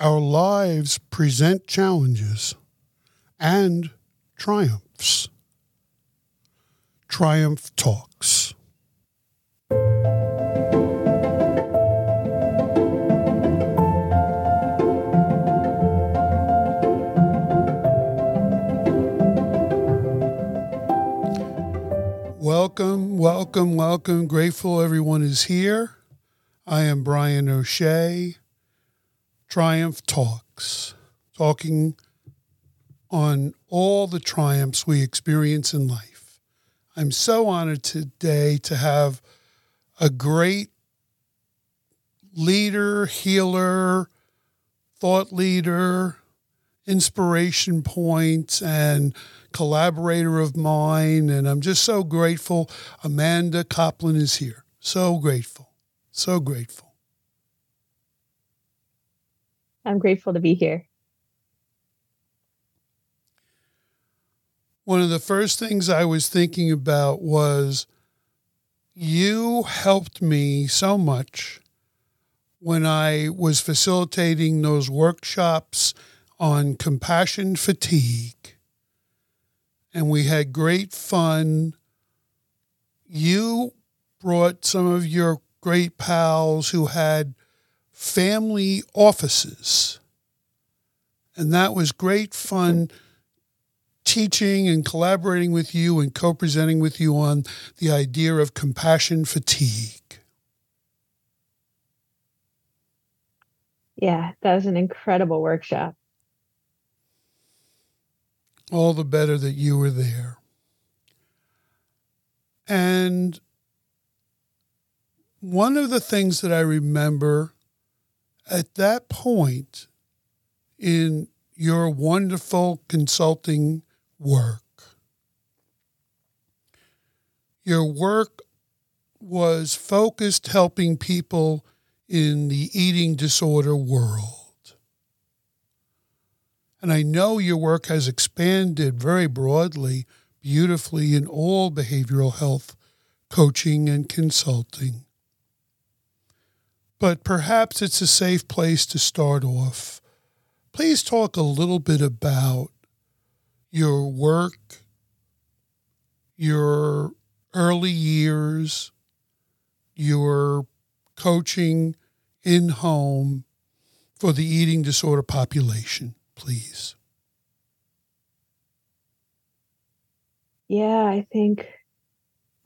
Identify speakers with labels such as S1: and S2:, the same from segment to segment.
S1: Our lives present challenges and triumphs. Triumph Talks. Welcome, welcome, welcome. Grateful everyone is here. I am Brian O'Shea, Triumph Talks, talking on all the triumphs we experience in life. I'm so honored today to have a great leader, healer, thought leader, inspiration point, and collaborator of mine, and I'm just so grateful. Amanda Koplin is here. So grateful. So grateful.
S2: I'm grateful to be here.
S1: One of the first things I was thinking about was you helped me so much when I was facilitating those workshops on compassion fatigue and we had great fun. You brought some of your great pals who had family offices. And that was great fun teaching and collaborating with you and co presenting with you on the idea of compassion fatigue.
S2: Yeah, that was an incredible workshop
S1: all the better that you were there. And one of the things that I remember at that point in your wonderful consulting work, your work was focused helping people in the eating disorder world. And I know your work has expanded very broadly, beautifully in all behavioral health coaching and consulting. But perhaps it's a safe place to start off. Please talk a little bit about your work, your early years, your coaching in home for the eating disorder population please?
S2: Yeah, I think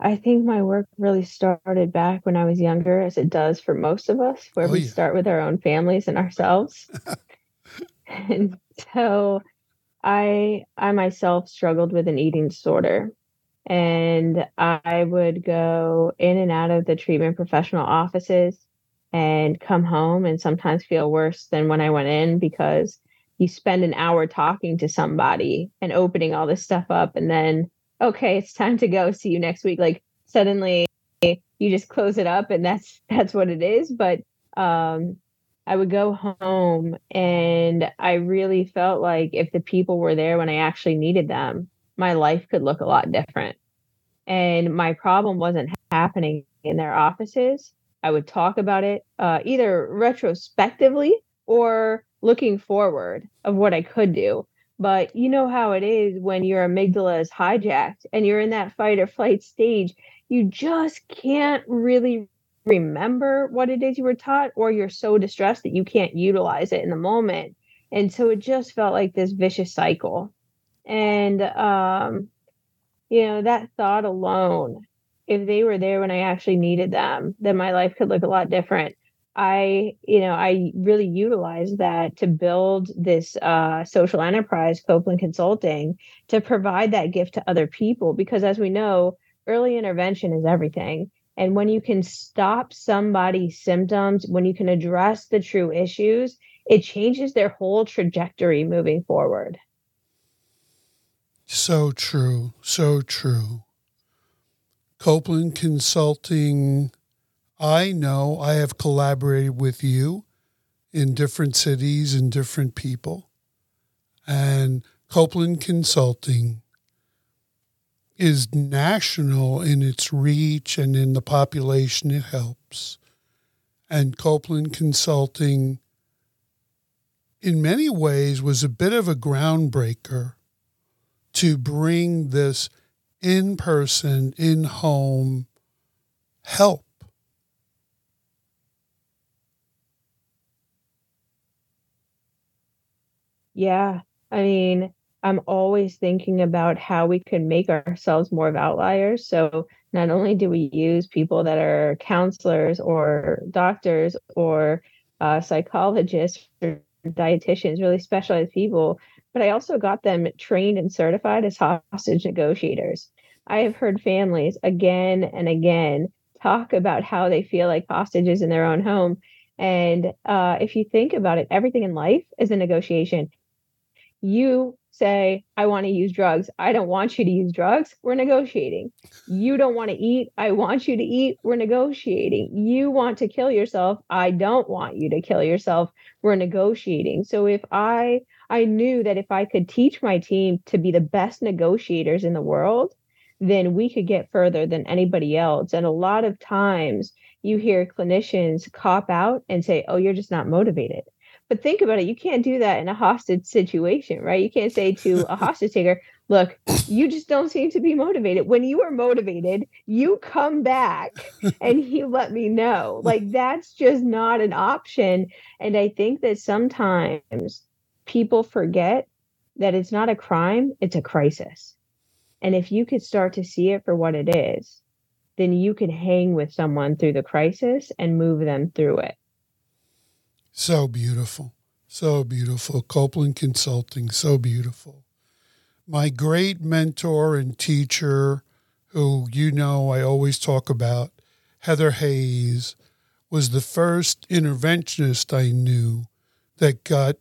S2: I think my work really started back when I was younger, as it does for most of us, where oh, we yeah. start with our own families and ourselves. and so I I myself struggled with an eating disorder. And I would go in and out of the treatment professional offices and come home and sometimes feel worse than when I went in because you spend an hour talking to somebody and opening all this stuff up and then okay it's time to go see you next week. Like suddenly you just close it up and that's that's what it is. But um i would go home and i really felt like if the people were there when i actually needed them my life could look a lot different. And my problem wasn't happening in their offices. I would talk about it uh, either retrospectively or looking forward of what I could do. But you know how it is when your amygdala is hijacked and you're in that fight or flight stage, you just can't really remember what it is you were taught, or you're so distressed that you can't utilize it in the moment. And so it just felt like this vicious cycle. And, um, you know, that thought alone, if they were there when I actually needed them, then my life could look a lot different. I, you know, I really utilize that to build this uh, social enterprise, Koplin Consulting, to provide that gift to other people. Because as we know, early intervention is everything. And when you can stop somebody's symptoms, when you can address the true issues, it changes their whole trajectory moving forward.
S1: So true. So true. Koplin Consulting I know I have collaborated with you in different cities and different people. And Koplin Consulting is national in its reach and in the population it helps. And Koplin Consulting in many ways was a bit of a groundbreaker to bring this in person, in home help.
S2: Yeah. I mean, I'm always thinking about how we can make ourselves more of outliers. So not only do we use people that are counselors or doctors or uh, psychologists or dietitians, really specialized people, but I also got them trained and certified as hostage negotiators. I have heard families again and again talk about how they feel like hostages in their own home. And uh, if you think about it, everything in life is a negotiation. You say, I want to use drugs. I don't want you to use drugs. We're negotiating. You don't want to eat. I want you to eat. We're negotiating. You want to kill yourself. I don't want you to kill yourself. We're negotiating. So if I I knew that if I could teach my team to be the best negotiators in the world, then we could get further than anybody else. And a lot of times you hear clinicians cop out and say, "Oh, you're just not motivated." But think about it. You can't do that in a hostage situation, right? You can't say to a hostage taker, look, you just don't seem to be motivated. When you are motivated, you come back and you let me know. Like that's just not an option. And I think that sometimes people forget that it's not a crime, it's a crisis. And if you could start to see it for what it is, then you can hang with someone through the crisis and move them through it.
S1: So beautiful. So beautiful. Koplin Consulting, so beautiful. My great mentor and teacher, who you know I always talk about, Heather Hayes, was the first interventionist I knew that got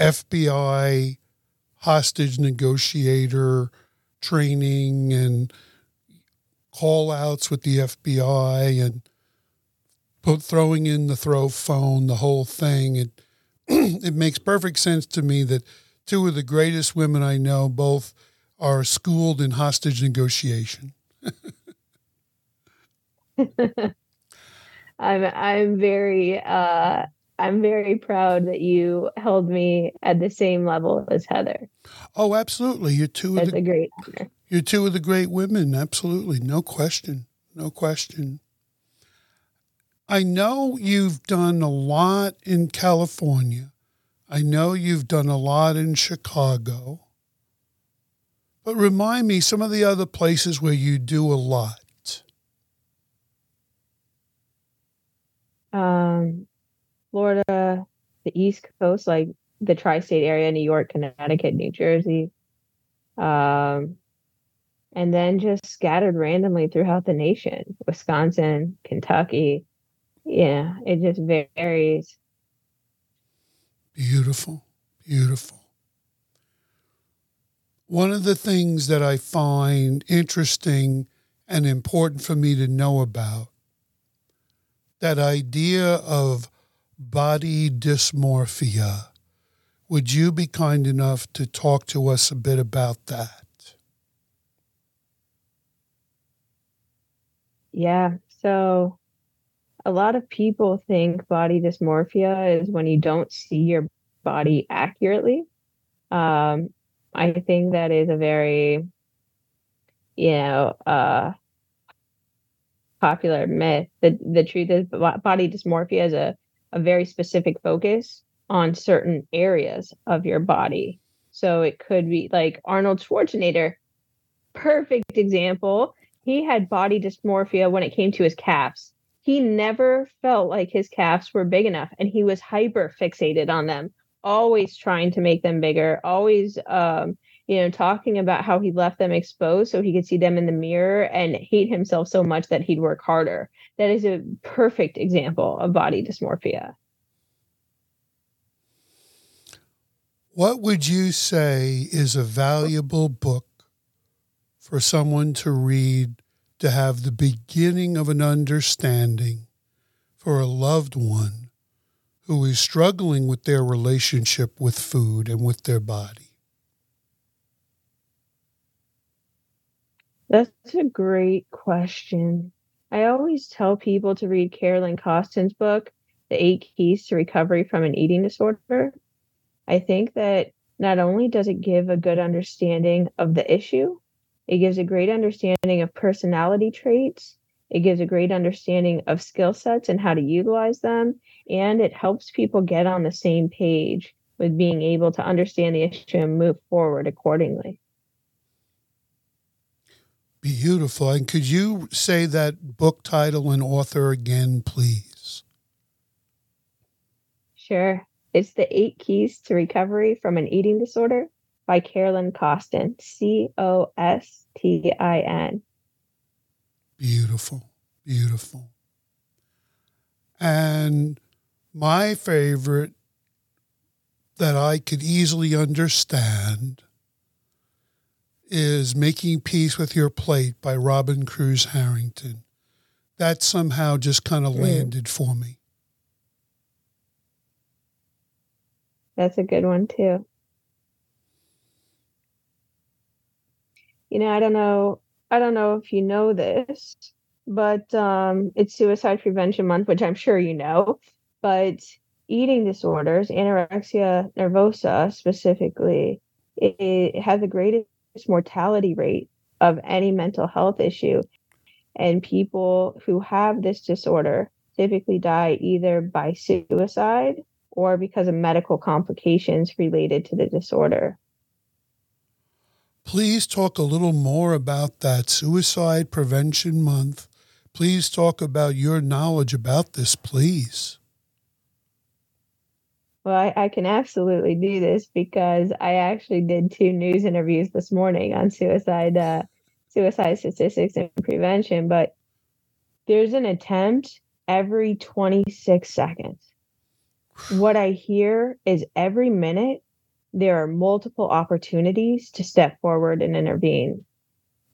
S1: FBI hostage negotiator training and call outs with the FBI and put throwing in the throw phone, the whole thing. It it makes perfect sense to me that two of the greatest women I know both are schooled in hostage negotiation.
S2: I'm I'm very uh, I'm very proud that you held me at the same level as Heather.
S1: Oh, absolutely. You're two
S2: That's
S1: of the
S2: a great honor.
S1: You're two of the great women. Absolutely. No question. No question. I know you've done a lot in California. I know you've done a lot in Chicago. But remind me some of the other places where you do a lot.
S2: Um, Florida, the East Coast, like the tri state area, New York, Connecticut, New Jersey. Um, and then just scattered randomly throughout the nation Wisconsin, Kentucky, yeah, it just varies.
S1: Beautiful, beautiful. One of the things that I find interesting and important for me to know about that idea of body dysmorphia. Would you be kind enough to talk to us a bit about that?
S2: Yeah. So a lot of people think body dysmorphia is when you don't see your body accurately. Um, I think that is a very, you know, uh, popular myth. The the truth is, body dysmorphia is a a very specific focus on certain areas of your body. So it could be like Arnold Schwarzenegger, perfect example. He had body dysmorphia when it came to his calves he never felt like his calves were big enough and he was hyper fixated on them always trying to make them bigger always um, you know talking about how he left them exposed so he could see them in the mirror and hate himself so much that he'd work harder. That is a perfect example of body dysmorphia.
S1: What would you say is a valuable book for someone to read to have the beginning of an understanding for a loved one who is struggling with their relationship with food and with their body?
S2: That's a great question. I always tell people to read Carolyn Costin's book, The Eight Keys to Recovery from an Eating Disorder. I think that not only does it give a good understanding of the issue, it gives a great understanding of personality traits. It gives a great understanding of skill sets and how to utilize them. And it helps people get on the same page with being able to understand the issue and move forward accordingly.
S1: Beautiful. And could you say that book title and author again, please?
S2: Sure. It's The Eight Keys to Recovery from an Eating Disorder by Carolyn Costin, C O S T I N.
S1: Beautiful. Beautiful. And my favorite that I could easily understand is Making Peace with Your Plate by Robyn Cruze Harrington. That somehow just kind of mm. landed for me.
S2: That's a good one too. You know, I don't know I don't know if you know this, but um it's suicide prevention month, which I'm sure you know. But eating disorders, anorexia nervosa specifically, it, it has the greatest mortality rate of any mental health issue. And people who have this disorder typically die either by suicide or because of medical complications related to the disorder.
S1: Please talk a little more about that Suicide Prevention Month. Please talk about your knowledge about this, please.
S2: Well, I, I, can absolutely do this because I actually did two news interviews this morning on suicide, uh, suicide statistics and prevention. But there's an attempt every 26 seconds. What I hear is every minute there are multiple opportunities to step forward and intervene.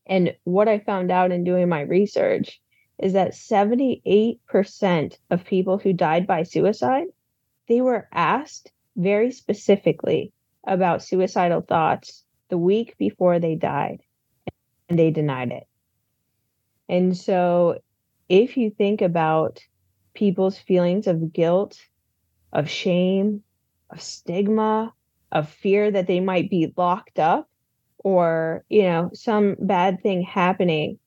S2: And what I found out in doing my research is that 78% of people who died by suicide they were asked very specifically about suicidal thoughts the week before they died, and they denied it. And so, if you think about people's feelings of guilt, of shame, of stigma, of fear that they might be locked up or, you know, some bad thing happening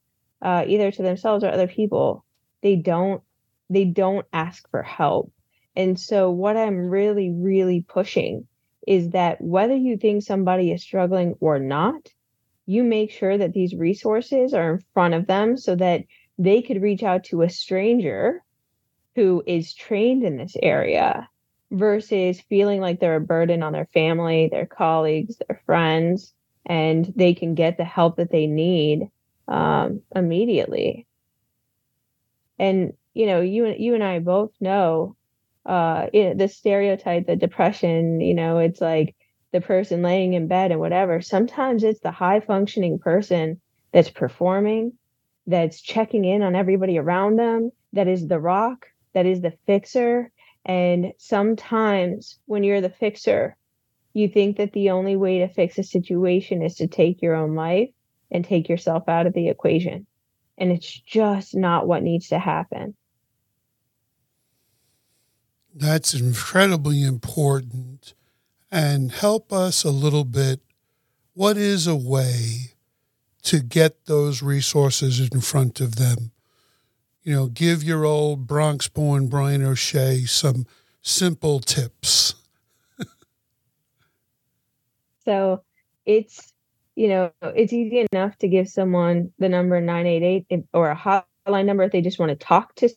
S2: uh, either to themselves or other people, they don't they don't ask for help. And so, what I'm really, really pushing is that whether you think somebody is struggling or not, you make sure that these resources are in front of them so that they could reach out to a stranger who is trained in this area versus feeling like they're a burden on their family, their colleagues, their friends, and they can get the help that they need um, immediately. And you know, you you and I both know uh it, the stereotype the depression you know it's like the person laying in bed and whatever sometimes it's the high functioning person that's performing that's checking in on everybody around them that is the rock that is the fixer and sometimes when you're the fixer you think that the only way to fix a situation is to take your own life and take yourself out of the equation and it's just not what needs to happen
S1: that's incredibly important. And help us a little bit. What is a way to get those resources in front of them? You know, give your old Bronx born Brian O'Shea some simple tips.
S2: so it's, you know, it's easy enough to give someone the number 988 or a hotline number if they just want to talk to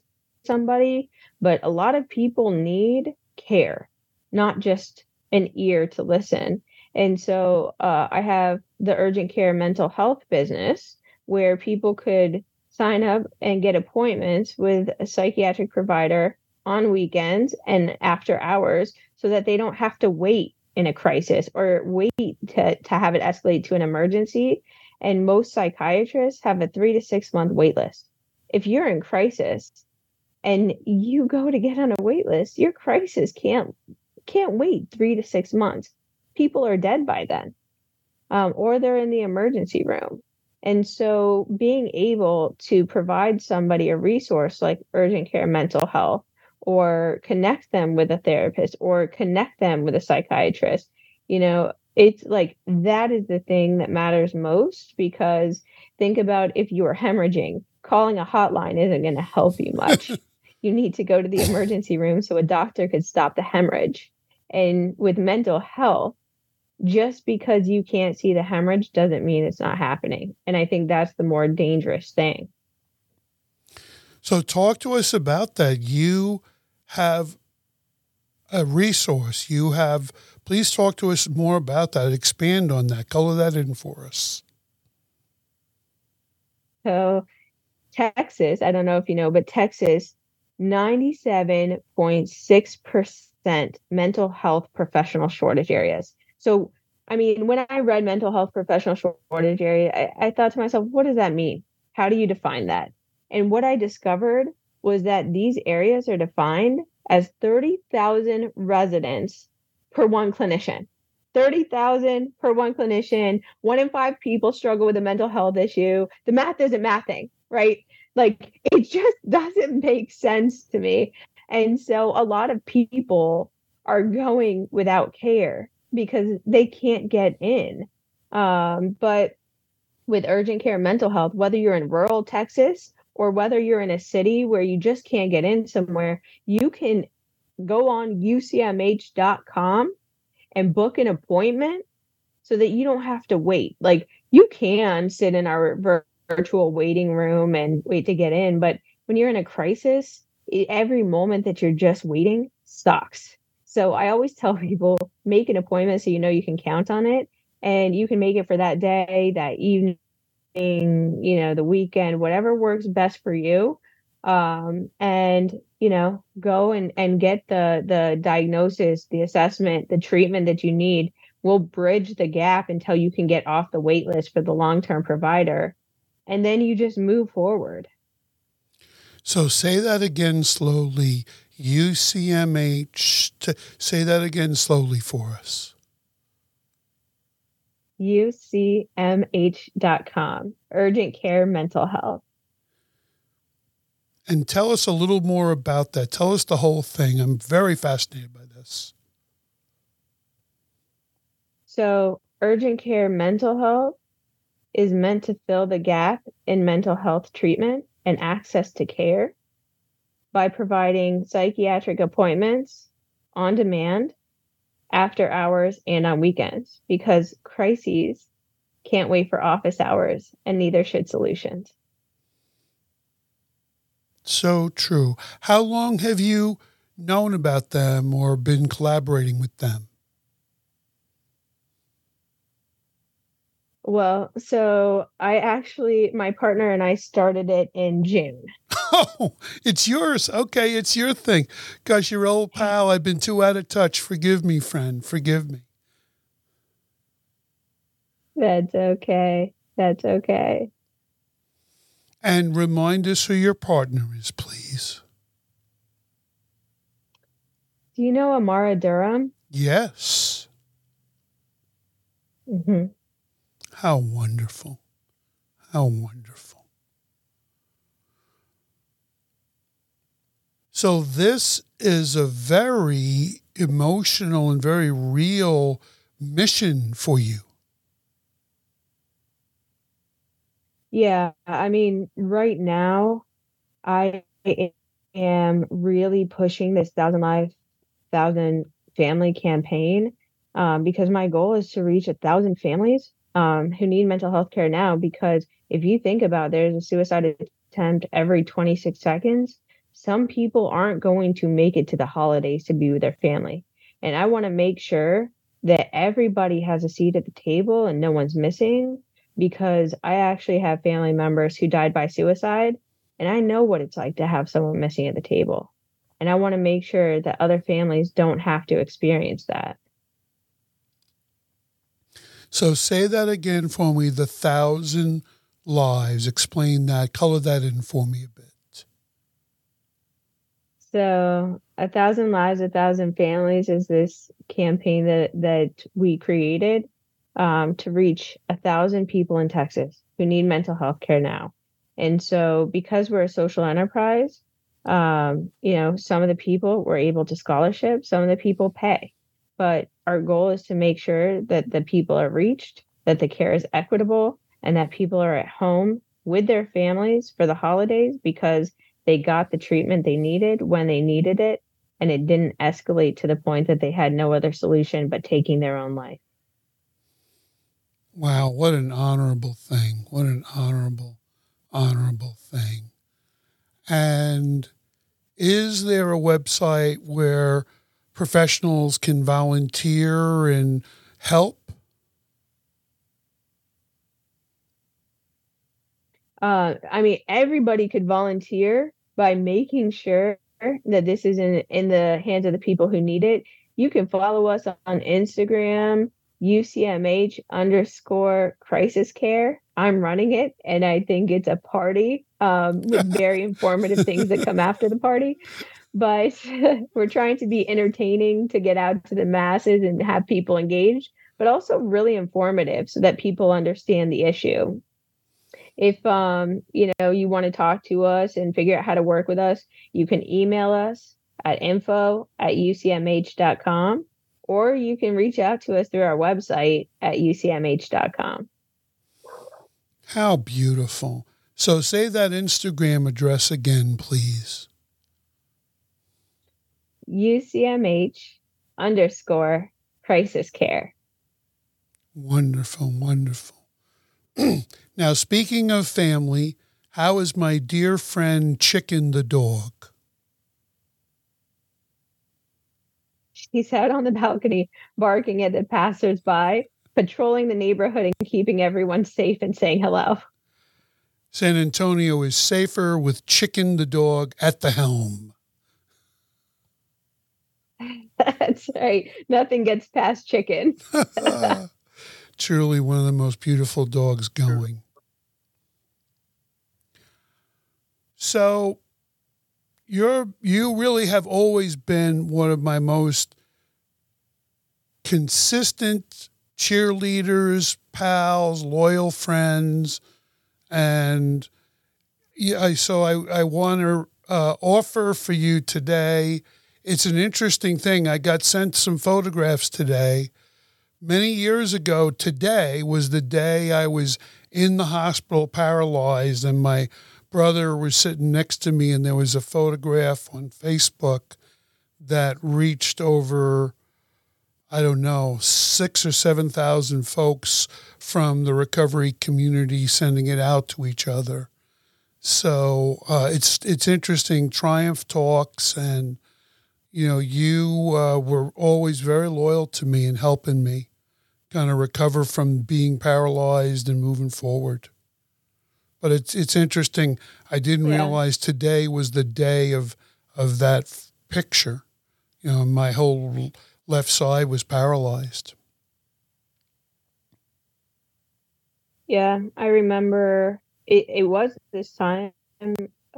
S2: somebody but a lot of people need care, not just an ear to listen. And so uh, I have the urgent care mental health business where people could sign up and get appointments with a psychiatric provider on weekends and after hours so that they don't have to wait in a crisis or wait to, to have it escalate to an emergency. And most psychiatrists have a three to six month wait list. If you're in crisis, and you go to get on a wait list, your crisis can't can't wait three to six months. People are dead by then, um, or they're in the emergency room. And so, being able to provide somebody a resource like urgent care mental health or connect them with a therapist or connect them with a psychiatrist. You know, it's like that is the thing that matters most because think about if you are hemorrhaging, calling a hotline isn't going to help you much. you need to go to the emergency room so a doctor could stop the hemorrhage. And with mental health, just because you can't see the hemorrhage doesn't mean it's not happening. And I think that's the more dangerous thing.
S1: So, talk to us about that. You have a resource. You have, please talk to us more about that. Expand on that. Color that in for us.
S2: So, Texas, I don't know if you know, but Texas, 97.6% mental health professional shortage areas. So, I mean, when I read mental health professional shortage area, I, I thought to myself, what does that mean? How do you define that? And what I discovered was that these areas are defined as 30,000 residents per one clinician. 30,000 per one clinician. One in five people struggle with a mental health issue. The math isn't mathing, right? Like it just doesn't make sense to me. And so a lot of people are going without care because they can't get in. Um, but with urgent care mental health, whether you're in rural Texas or whether you're in a city where you just can't get in somewhere, you can go on ucmh.com and book an appointment so that you don't have to wait. Like you can sit in our virtual waiting room and wait to get in, but when you're in a crisis, every moment that you're just waiting sucks. So I always tell people make an appointment so you know you can count on it and you can make it for that day, that evening, you know, the weekend, whatever works best for you. Um, and you know, go and and get the the diagnosis, the assessment, the treatment that you need. We'll bridge the gap until you can get off the wait list for the long-term provider. And then you just move forward.
S1: So say that again slowly. UCMH. To say that again slowly for us.
S2: UCMH.com, Urgent Care Mental Health.
S1: And tell us a little more about that. Tell us the whole thing. I'm very fascinated by this.
S2: So, urgent care mental health is meant to fill the gap in mental health treatment and access to care by providing psychiatric appointments on demand, after hours, and on weekends because crises can't wait for office hours, and neither should solutions.
S1: So true. How long have you known about them or been collaborating with them?
S2: Well, so I actually, my partner and I started it in June.
S1: Oh, it's yours. Okay, it's your thing. Gosh, your old pal, I've been too out of touch. Forgive me, friend. Forgive me.
S2: That's okay. That's okay.
S1: And remind us who your partner is, please.
S2: Do you know Amara Durham?
S1: Yes.
S2: Mm-hmm.
S1: How wonderful. How wonderful. So, this is a very emotional and very real mission for you.
S2: Yeah, I mean, right now, I am really pushing this Thousand Life, Thousand Family campaign um, because my goal is to reach a thousand families um, who need mental health care now because if you think about it, there's a suicide attempt every 26 seconds some people aren't going to make it to the holidays to be with their family. And i want to make sure that everybody has a seat at the table and no one's missing because i actually have family members who died by suicide and i know what it's like to have someone missing at the table. And i want to make sure that other families don't have to experience that
S1: so say that again for me the thousand lives. Explain that, color that in for me a bit.
S2: So, A Thousand Lives, A Thousand Families is this campaign that, that we created um, to reach a thousand people in Texas who need mental health care now. And so, because we're a social enterprise, Um, you know, some of the people were able to scholarship, some of the people pay. But our goal is to make sure that the people are reached, that the care is equitable, and that people are at home with their families for the holidays because they got the treatment they needed when they needed it and it didn't escalate to the point that they had no other solution but taking their own life.
S1: Wow, what an honorable thing. What an honorable, honorable thing. And is there a website where professionals can volunteer and help?
S2: Uh, I mean, everybody could volunteer by making sure that this is in in the hands of the people who need it. You can follow us on Instagram, UCMH underscore crisis care. I'm running it, and I think it's a party um, with very informative things that come after the party. But we're trying to be entertaining to get out to the masses and have people engaged, but also really informative so that people understand the issue if um, you know you want to talk to us and figure out how to work with us, you can email us at info at ucmh.com or you can reach out to us through our website at ucmh.com.
S1: How beautiful. So say that Instagram address again, please.
S2: UCMH underscore crisis care.
S1: Wonderful, wonderful. now, speaking of family, how is my dear friend Chicken the dog?
S2: He's out on the balcony barking at the passersby, patrolling the neighborhood and keeping everyone safe and saying hello.
S1: San Antonio is safer with Chicken the dog at the helm.
S2: That's right. Nothing gets past Chicken.
S1: truly one of the most beautiful dogs going. So you're you really have always been one of my most consistent cheerleaders, pals, loyal friends, and yeah. So I I want to uh, offer for you today. It's an interesting thing. I got sent some photographs today many years ago today was the day I was in the hospital paralyzed and my brother was sitting next to me and there was a photograph on Facebook that reached over I don't know, 6 or 7,000 folks from the recovery community sending it out to each other. So uh, it's it's interesting. Triumph talks, and you know, you uh, were always very loyal to me and helping me kind of recover from being paralyzed and moving forward. But it's it's interesting. I didn't yeah. realize today was the day of of that f- picture. You know, my whole left side was paralyzed.
S2: Yeah, I remember it, it was this time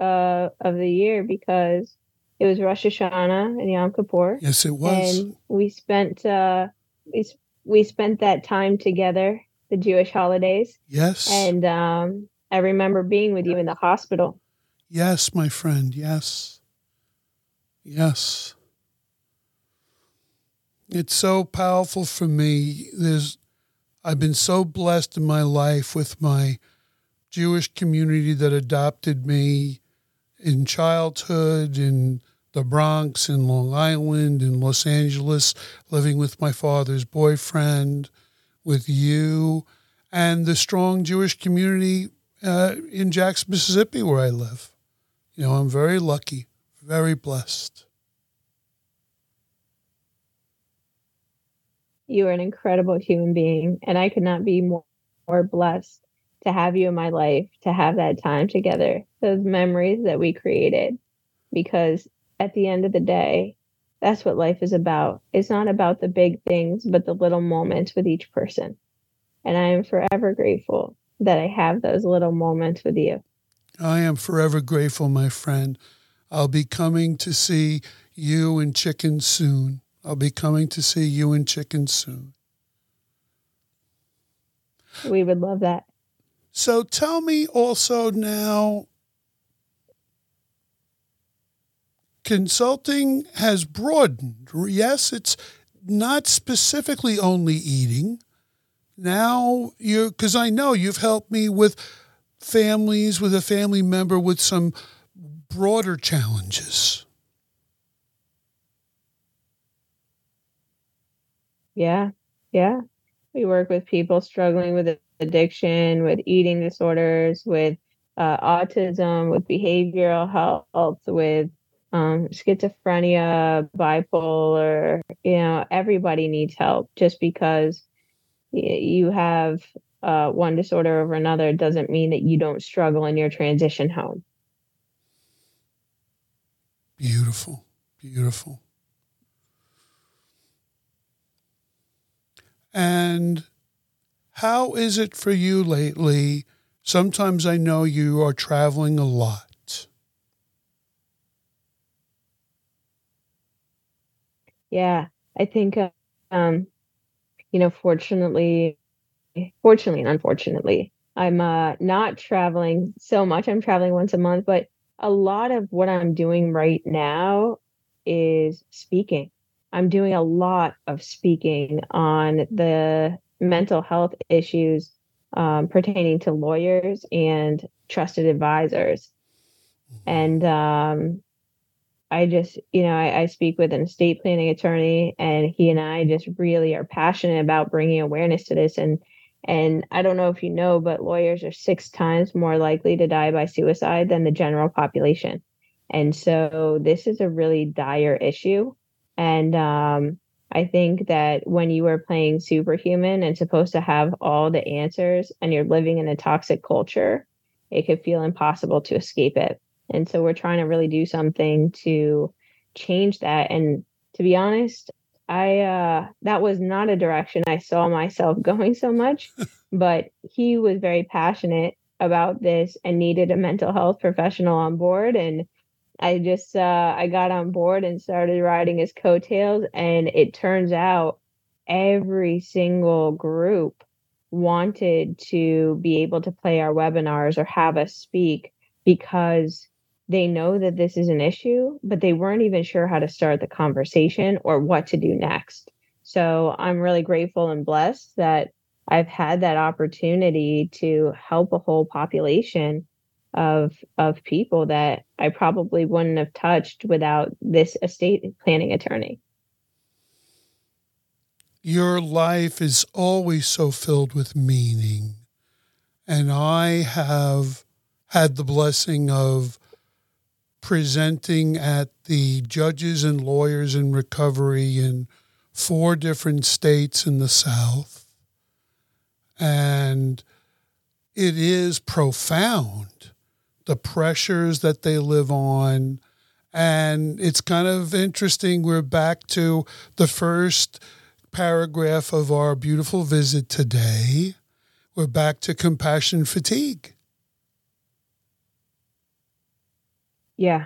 S2: uh, of the year because it was Rosh Hashanah and Yom Kippur.
S1: Yes, it was.
S2: And we spent uh, we we spent that time together, the Jewish holidays.
S1: Yes.
S2: And um, I remember being with you in the hospital.
S1: Yes, my friend. Yes. Yes. It's so powerful for me. There's I've been so blessed in my life with my Jewish community that adopted me in childhood and the Bronx, in Long Island, in Los Angeles, living with my father's boyfriend, with you, and the strong Jewish community uh, in Jackson, Mississippi, where I live. You know, I'm very lucky, very blessed.
S2: You are an incredible human being, and I could not be more, more blessed to have you in my life, to have that time together, those memories that we created, because at the end of the day, that's what life is about. It's not about the big things, but the little moments with each person. And I am forever grateful that I have those little moments with you.
S1: I am forever grateful, my friend. I'll be coming to see you and Chicken soon. I'll be coming to see you and Chicken soon.
S2: We would love that.
S1: So tell me also now consulting has broadened. Yes, it's not specifically only eating. Now you because I know you've helped me with families with a family member with some broader challenges.
S2: Yeah. Yeah. We work with people struggling with addiction, with eating disorders, with uh, autism, with behavioral health, with um, schizophrenia, bipolar. You know, everybody needs help. Just because you have uh, one disorder over another doesn't mean that you don't struggle in your transition home.
S1: Beautiful. Beautiful. And how is it for you lately? Sometimes I know you are traveling a lot.
S2: Yeah, I think, um, you know, fortunately, fortunately and unfortunately, I'm uh, not traveling so much. I'm traveling once a month, but a lot of what I'm doing right now is speaking. I'm doing a lot of speaking on the mental health issues um, pertaining to lawyers and trusted advisors. Mm-hmm. And um, I just, you know, I, I, speak with an estate planning attorney, and he and I just really are passionate about bringing awareness to this. And and I don't know if you know, but lawyers are six times more likely to die by suicide than the general population. And so this is a really dire issue. And um, I think that when you are playing superhuman and supposed to have all the answers and you're living in a toxic culture, it could feel impossible to escape it. And so we're trying to really do something to change that. And to be honest, I uh that was not a direction I saw myself going so much, but he was very passionate about this and needed a mental health professional on board and I just uh, I got on board and started riding his coattails, and it turns out every single group wanted to be able to play our webinars or have us speak because they know that this is an issue, but they weren't even sure how to start the conversation or what to do next. So I'm really grateful and blessed that I've had that opportunity to help a whole population of of people that I probably wouldn't have touched without this estate planning attorney.
S1: Your life is always so filled with meaning. And I have had the blessing of presenting at the judges and lawyers in recovery in four different states in the South. And it is profound the pressures that they live on. And it's kind of interesting. We're back to the first paragraph of our beautiful visit today. We're back to compassion fatigue.
S2: Yeah.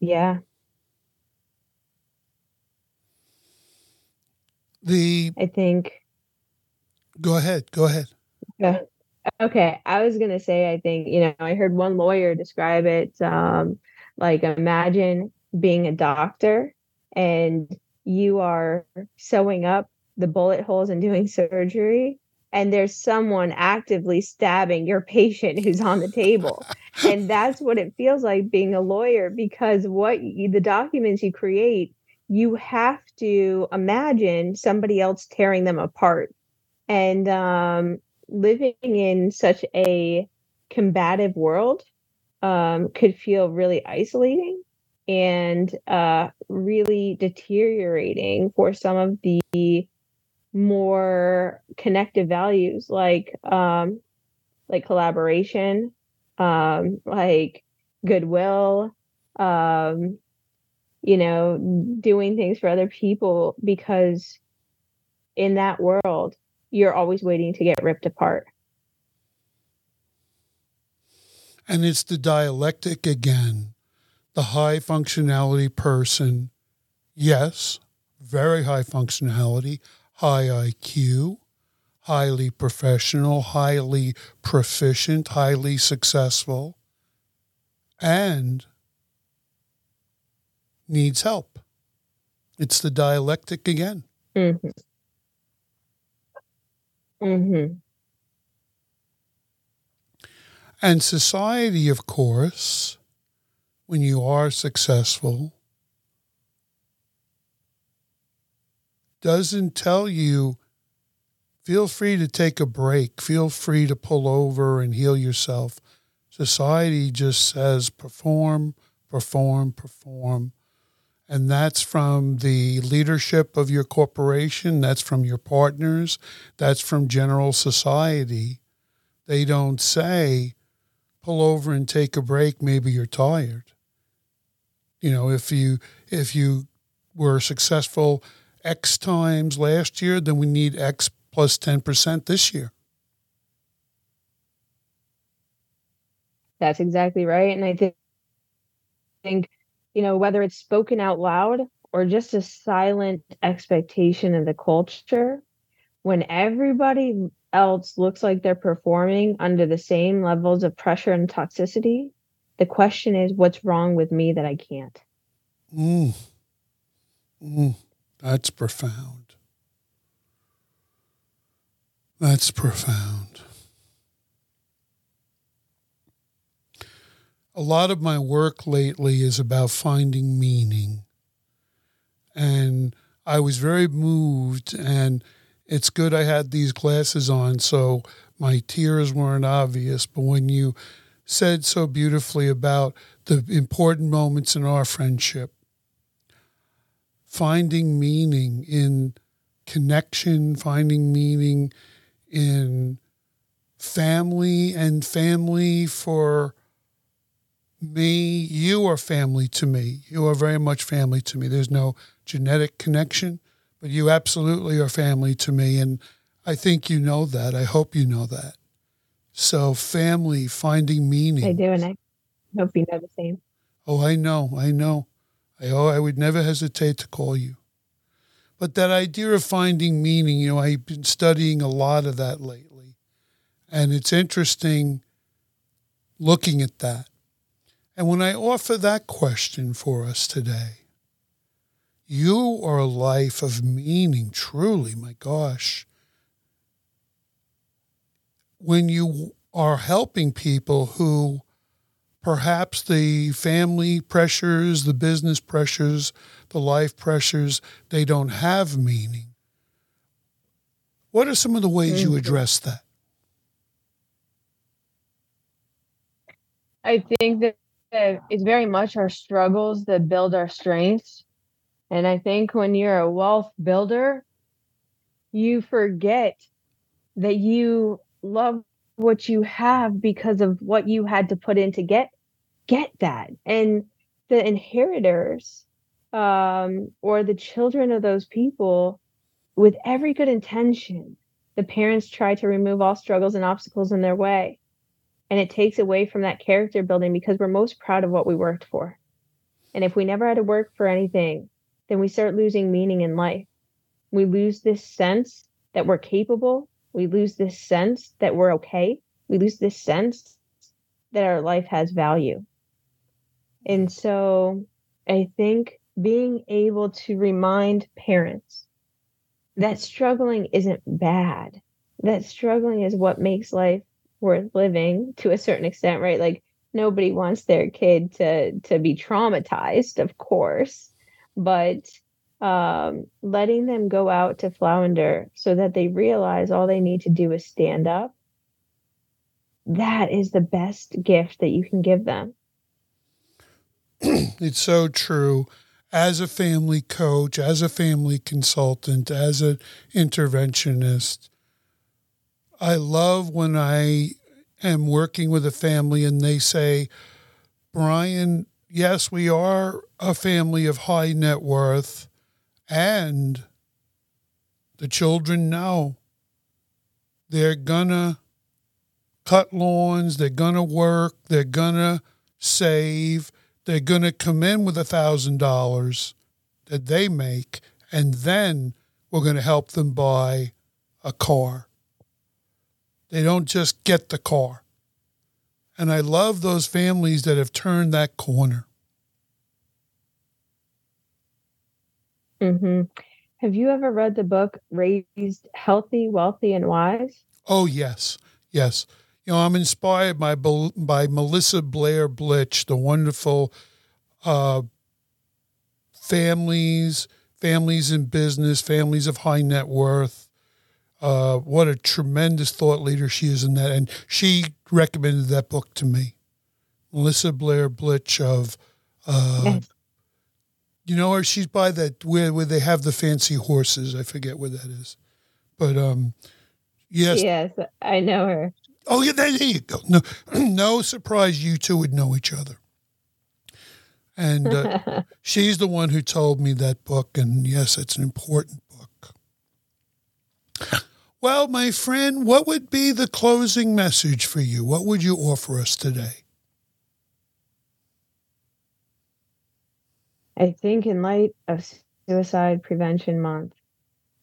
S2: Yeah.
S1: The
S2: I think
S1: Go ahead. Go ahead.
S2: Yeah. Okay, I was gonna say, I think you know, I heard one lawyer describe it um, like imagine being a doctor and you are sewing up the bullet holes and doing surgery, and there's someone actively stabbing your patient who's on the table, and that's what it feels like being a lawyer because what you, the documents you create, you have to imagine somebody else tearing them apart. And um, living in such a combative world um, could feel really isolating and uh, really deteriorating for some of the more connective values like um, like collaboration um, like goodwill um, you know doing things for other people because in that world you're always waiting to get ripped apart.
S1: And it's the dialectic again. The high functionality person, yes, very high functionality, high IQ, highly professional, highly proficient, highly successful, and needs help. It's the dialectic again.
S2: Mm-hmm. Mm-hmm.
S1: And society, of course, when you are successful, doesn't tell you feel free to take a break, feel free to pull over and heal yourself. Society just says perform, perform, perform. And that's from the leadership of your corporation, that's from your partners, that's from general society. They don't say, pull over and take a break, maybe you're tired. You know, if you if you were successful X times last year, then we need X plus 10% this year.
S2: That's exactly right. And I think, think, you know, whether it's spoken out loud or just a silent expectation of the culture, when everybody else looks like they're performing under the same levels of pressure and toxicity, the question is, what's wrong with me that I can't?
S1: Mm. Mm. That's profound. That's profound. A lot of my work lately is about finding meaning. And I was very moved, and it's good I had these glasses on so my tears weren't obvious. But when you said so beautifully about the important moments in our friendship, finding meaning in connection, finding meaning in family and family for me. You are family to me. You are very much family to me. There's no genetic connection, but you absolutely are family to me. And I think you know that. I hope you know that. So, family, finding meaning.
S2: I do, and I hope you know the same.
S1: Oh, I know. I know. I, oh, I would never hesitate to call you. But that idea of finding meaning, you know, I've been studying a lot of that lately. And it's interesting looking at that. And when I offer that question for us today, you are a life of meaning, truly, my gosh. When you are helping people who perhaps the family pressures, the business pressures, the life pressures, they don't have meaning. What are some of the ways you mm-hmm. address that?
S2: I think that it's very much our struggles that build our strengths. And I think when you're a wealth builder, you forget that you love what you have because of what you had to put in to get get that. And the inheritors um, or the children of those people, with every good intention, the parents try to remove all struggles and obstacles in their way. And it takes away from that character building because we're most proud of what we worked for. And if we never had to work for anything, then we start losing meaning in life. We lose this sense that we're capable. We lose this sense that we're okay. We lose this sense that our life has value. And so I think being able to remind parents that struggling isn't bad, that struggling is what makes life worth living to a certain extent, right? Like nobody wants their kid to to be traumatized, of course, but um, letting them go out to flounder so that they realize all they need to do is stand up. That is the best gift that you can give them.
S1: it's so true. As a family coach, as a family consultant, as an interventionist, I love when I am working with a family and they say, Brian, yes, we are a family of high net worth, and the children know they're gonna cut lawns, they're gonna work, they're gonna save, they're going to come in with a $1,000 that they make, and then we're going to help them buy a car. They don't just get the car. And I love those families that have turned that corner.
S2: Mm-hmm. Have you ever read the book Raised Healthy, Wealthy, and Wise?
S1: Oh, yes. Yes. You know, I'm inspired by by Melissa Blair Blitch, the wonderful uh, families, families in business, families of high net worth. Uh, what a tremendous thought leader she is in that. And she recommended that book to me. Melissa Blair Blitch of, uh, yes. you know her? She's by that, where, where they have the fancy horses. I forget where that is. But um, yes.
S2: Yes, I know her.
S1: Oh, yeah, there you go. No, no surprise you two would know each other. And uh, she's the one who told me that book. And yes, it's an important book. Well, my friend, what would be the closing message for you? What would you offer us today?
S2: I think, in light of Suicide Prevention Month,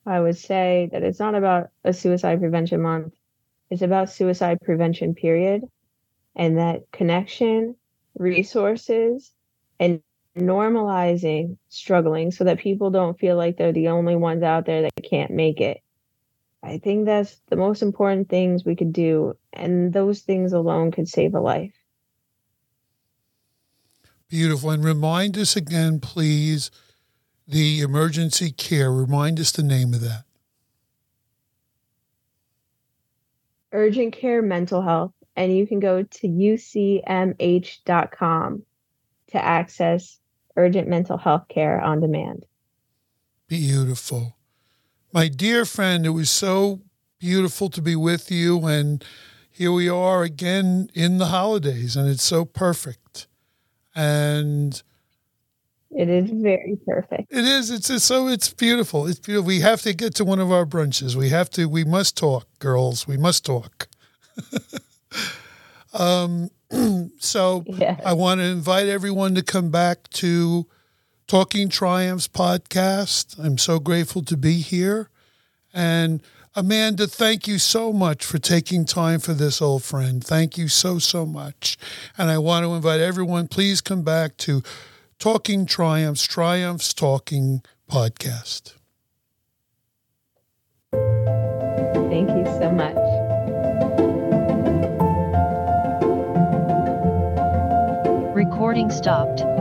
S2: I would say that it's not about a suicide prevention month, it's about suicide prevention, period. And that connection, resources, and normalizing struggling so that people don't feel like they're the only ones out there that can't make it. I think that's the most important things we could do. And those things alone could save a life.
S1: Beautiful. And remind us again, please, the emergency care. Remind us the name of that.
S2: Urgent Care Mental Health. And you can go to ucmh.com to access urgent mental health care on demand.
S1: Beautiful. My dear friend, it was so beautiful to be with you. And here we are again in the holidays, and it's so perfect. And
S2: it is very perfect.
S1: It is. It's, it's so it's beautiful. It's beautiful. We have to get to one of our brunches. We have to. We must talk, girls. We must talk. um, so yes. I want to invite everyone to come back to Talking Triumphs podcast. I'm so grateful to be here. And Amanda, thank you so much for taking time for this, old friend. Thank you so, so much. And I want to invite everyone, please come back to Talking Triumphs, Triumphs Talking podcast.
S2: Thank you so much.
S3: Recording stopped.